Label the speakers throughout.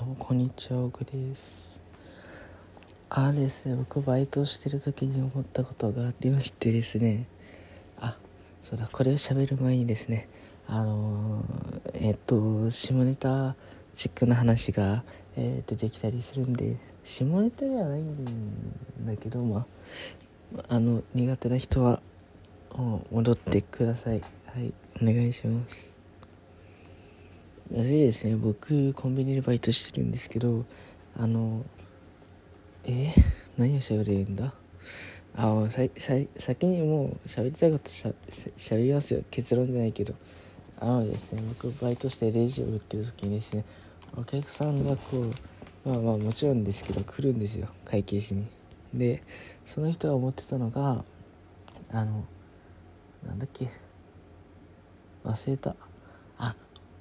Speaker 1: どうもこんにちは奥です。ああですね僕バイトしてる時に思ったことがありましてですね。あそうだこれを喋る前にですね。あの、えっと下ネタチックな話が、えー、出てきたりするんで下ネタではないんだけどまああの苦手な人は戻ってください。はいお願いします。でですね。僕コンビニでバイトしてるんですけどあのえ、何を喋れるんだ？あささ先にもう喋りたいことしゃしゃべりますよ。結論じゃないけど。あのですね僕バイトしてレジを売ってる時にですねお客さんがこうまあまあもちろんですけど来るんですよ。会計しに。でその人が思ってたのがあのなんだっけ？忘れた。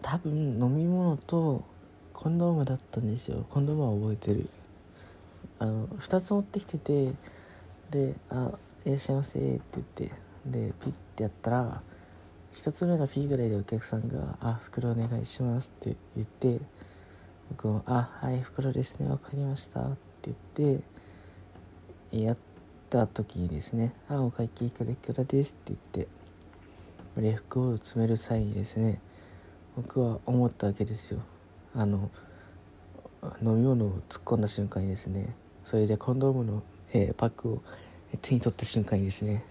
Speaker 1: 多分飲み物とコンドームだったんですよ。コンドームは覚えてる。あの2つ持ってきててで「あいらっしゃいませ」って言ってでピッてやったら1つ目のピーぐらいでお客さんが「あ袋お願いします」って言って僕も「あはい袋ですね分かりました」って言ってやった時にですね「あお会計いくらいくらです」って言って礼服を詰める際にですね僕は思ったわけですよ。あの飲み物を突っ込んだ瞬間にですねそれでコンドームの、えー、パックを手に取った瞬間にですね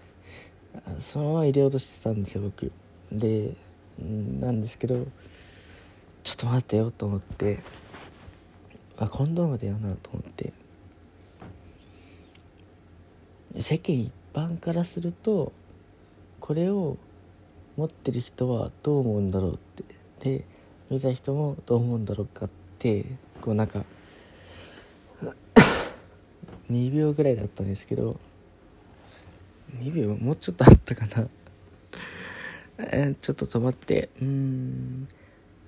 Speaker 1: そのまま入れようとしてたんですよ僕。でなんですけどちょっと待ってよと思ってあコンドームだよなと思って世間一般からするとこれを持ってる人はどう思うんだろうってで見た人もどう思うんだろうかってこうなんか 2秒ぐらいだったんですけど2秒もうちょっとあったかな。えちょっと止まってうん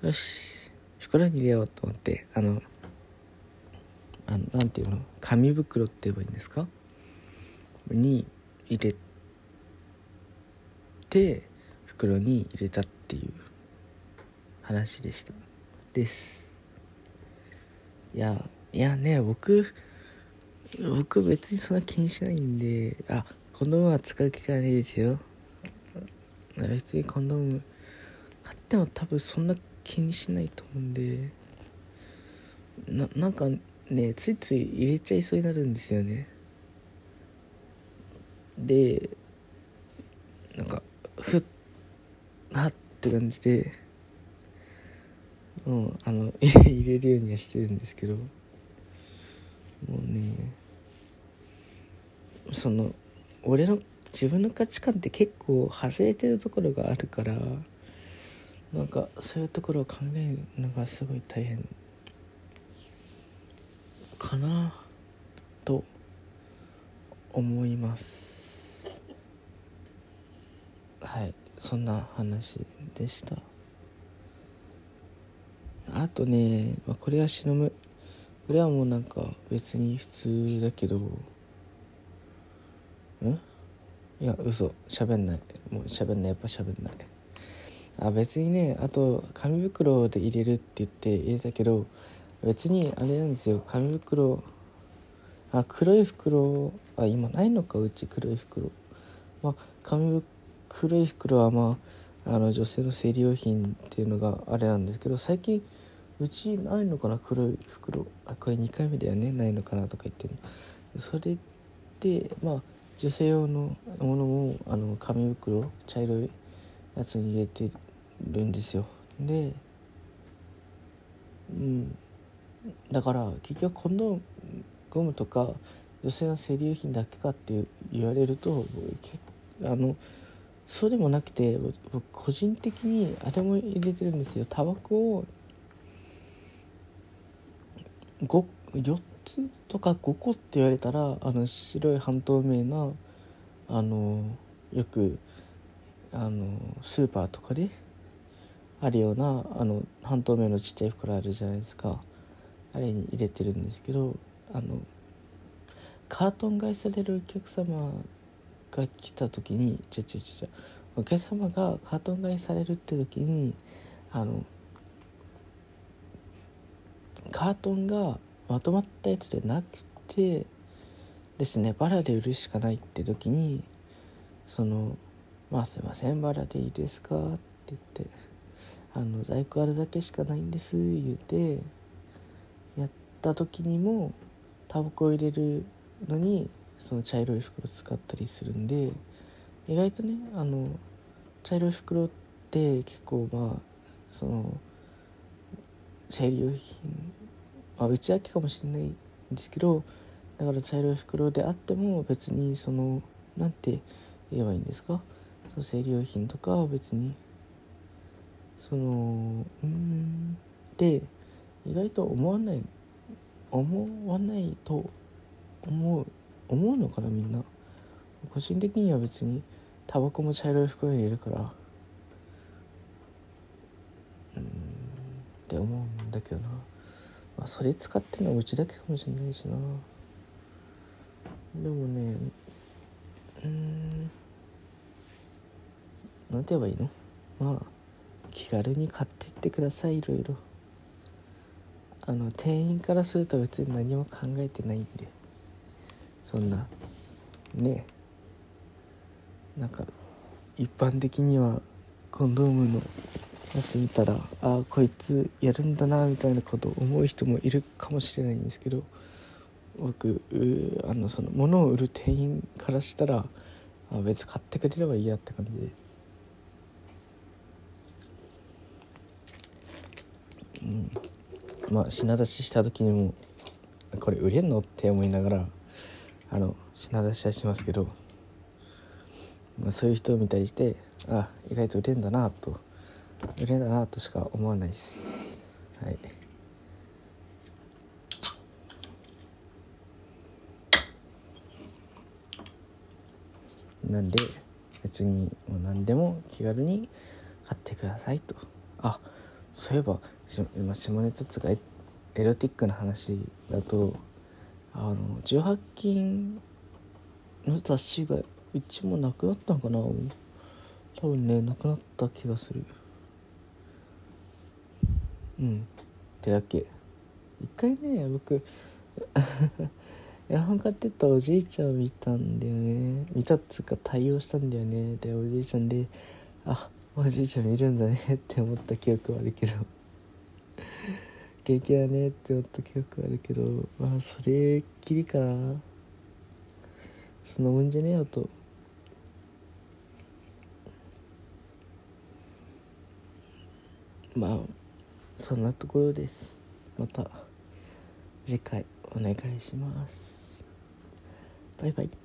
Speaker 1: よし袋に入れようと思ってあのあのなんていうの紙袋って言えばいいんですか？に入れて袋に入れたっていう。話でした。です。いやいやね僕僕別にそんな気にしないんであコンドームは使う機会ないですよ。別にコンドーム買っても多分そんな気にしないと思うんでななんかねついつい入れちゃいそうになるんですよね。でなんかふっなって感じで。うんあの 入れるようにはしてるんですけど。もうねその俺の自分の価値観って結構外れてるところがあるからなんかそういうところを考えるのがすごい大変。かなと思います。はいそんな話でした。あとね、まあ、これは忍むこれはもうなんか別に普通だけど。ん？いや嘘。喋んない。もう喋んない。やっぱ喋んない。あ別にねあと紙袋で入れるって言って入れたけど別にあれなんですよ。紙袋。あ黒い袋あ今ないのかうち。黒い袋。まあ紙袋黒い袋はまああの女性の生理用品っていうのがあれなんですけど最近うちないのかな黒い袋。あこれ2回目だよね。ないのかなとか言ってるそれでまあ女性用のものもあの紙袋茶色いやつに入れてるんですよ。でうん。だから結局コンドームとか女性の生理用品だけかって言われるとあのそうでもなくて僕個人的にあれも入れてるんですよ。タバコを4つとか5個って言われたらあの白い半透明なあのよくあのスーパーとかであるようなあの半透明のちっちゃい袋あるじゃないですか。あれに入れてるんですけどあのカートン買いされるお客様が来た時にちゃちゃちゃお客様がカートン買いされるって時にあのカートンがまとまったやつでなくてですねバラで売るしかないって時にその「まあすいませんバラでいいですか?」って言って「あの在庫あるだけしかないんです」言うてやった時にもタバコを入れるのにその茶色い袋使ったりするんで意外とねあの茶色い袋って結構まあその生理用品、まあ、うちだけかもしれないんですけどだから茶色い袋であっても別にその何て言えばいいんですか？その生理用品とかは別にそのうんで意外と思わない思わないと思う思うのかなみんな。個人的には別にタバコも茶色い袋に入れるからうんって思うんだけどな、まあ、それ使ってるのはうちだけかもしれないしな。でもねうん。何て言えばいいの？まあ気軽に買ってってくださいいろいろ。あの店員からすると別に何も考えてないんで。そんな。ね。なんか一般的にはコンドームのやつ見たらああこいつやるんだなみたいなことを思う人もいるかもしれないんですけど僕あのその物を売る店員からしたらあ別買ってくれればいいやって感じで。うん。まあ品出しした時にもこれ売れんのって思いながらあの品出しはしますけど、まあ、そういう人を見たりしてあ意外と売れんだなと売れんだなとしか思わないです。はい。なんで別にもう何でも気軽に買ってくださいと。あそういえば今下ネタつがエロティックな話だとあの18禁の雑誌がうちもなくなったのかな。多分ねなくなった気がする。うん。ってだけ。一回ね僕 エアコン買ってたおじいちゃんを見たんだよね。見たっつうか対応したんだよね。でおじいちゃんであおじいちゃん見るんだね。って思った記憶はあるけど。元気だね。って思った記憶はあるけど。まあそれっきりかな。そんなもんじゃねえよと。まあそんなところです。また次回お願いします。バイバイ。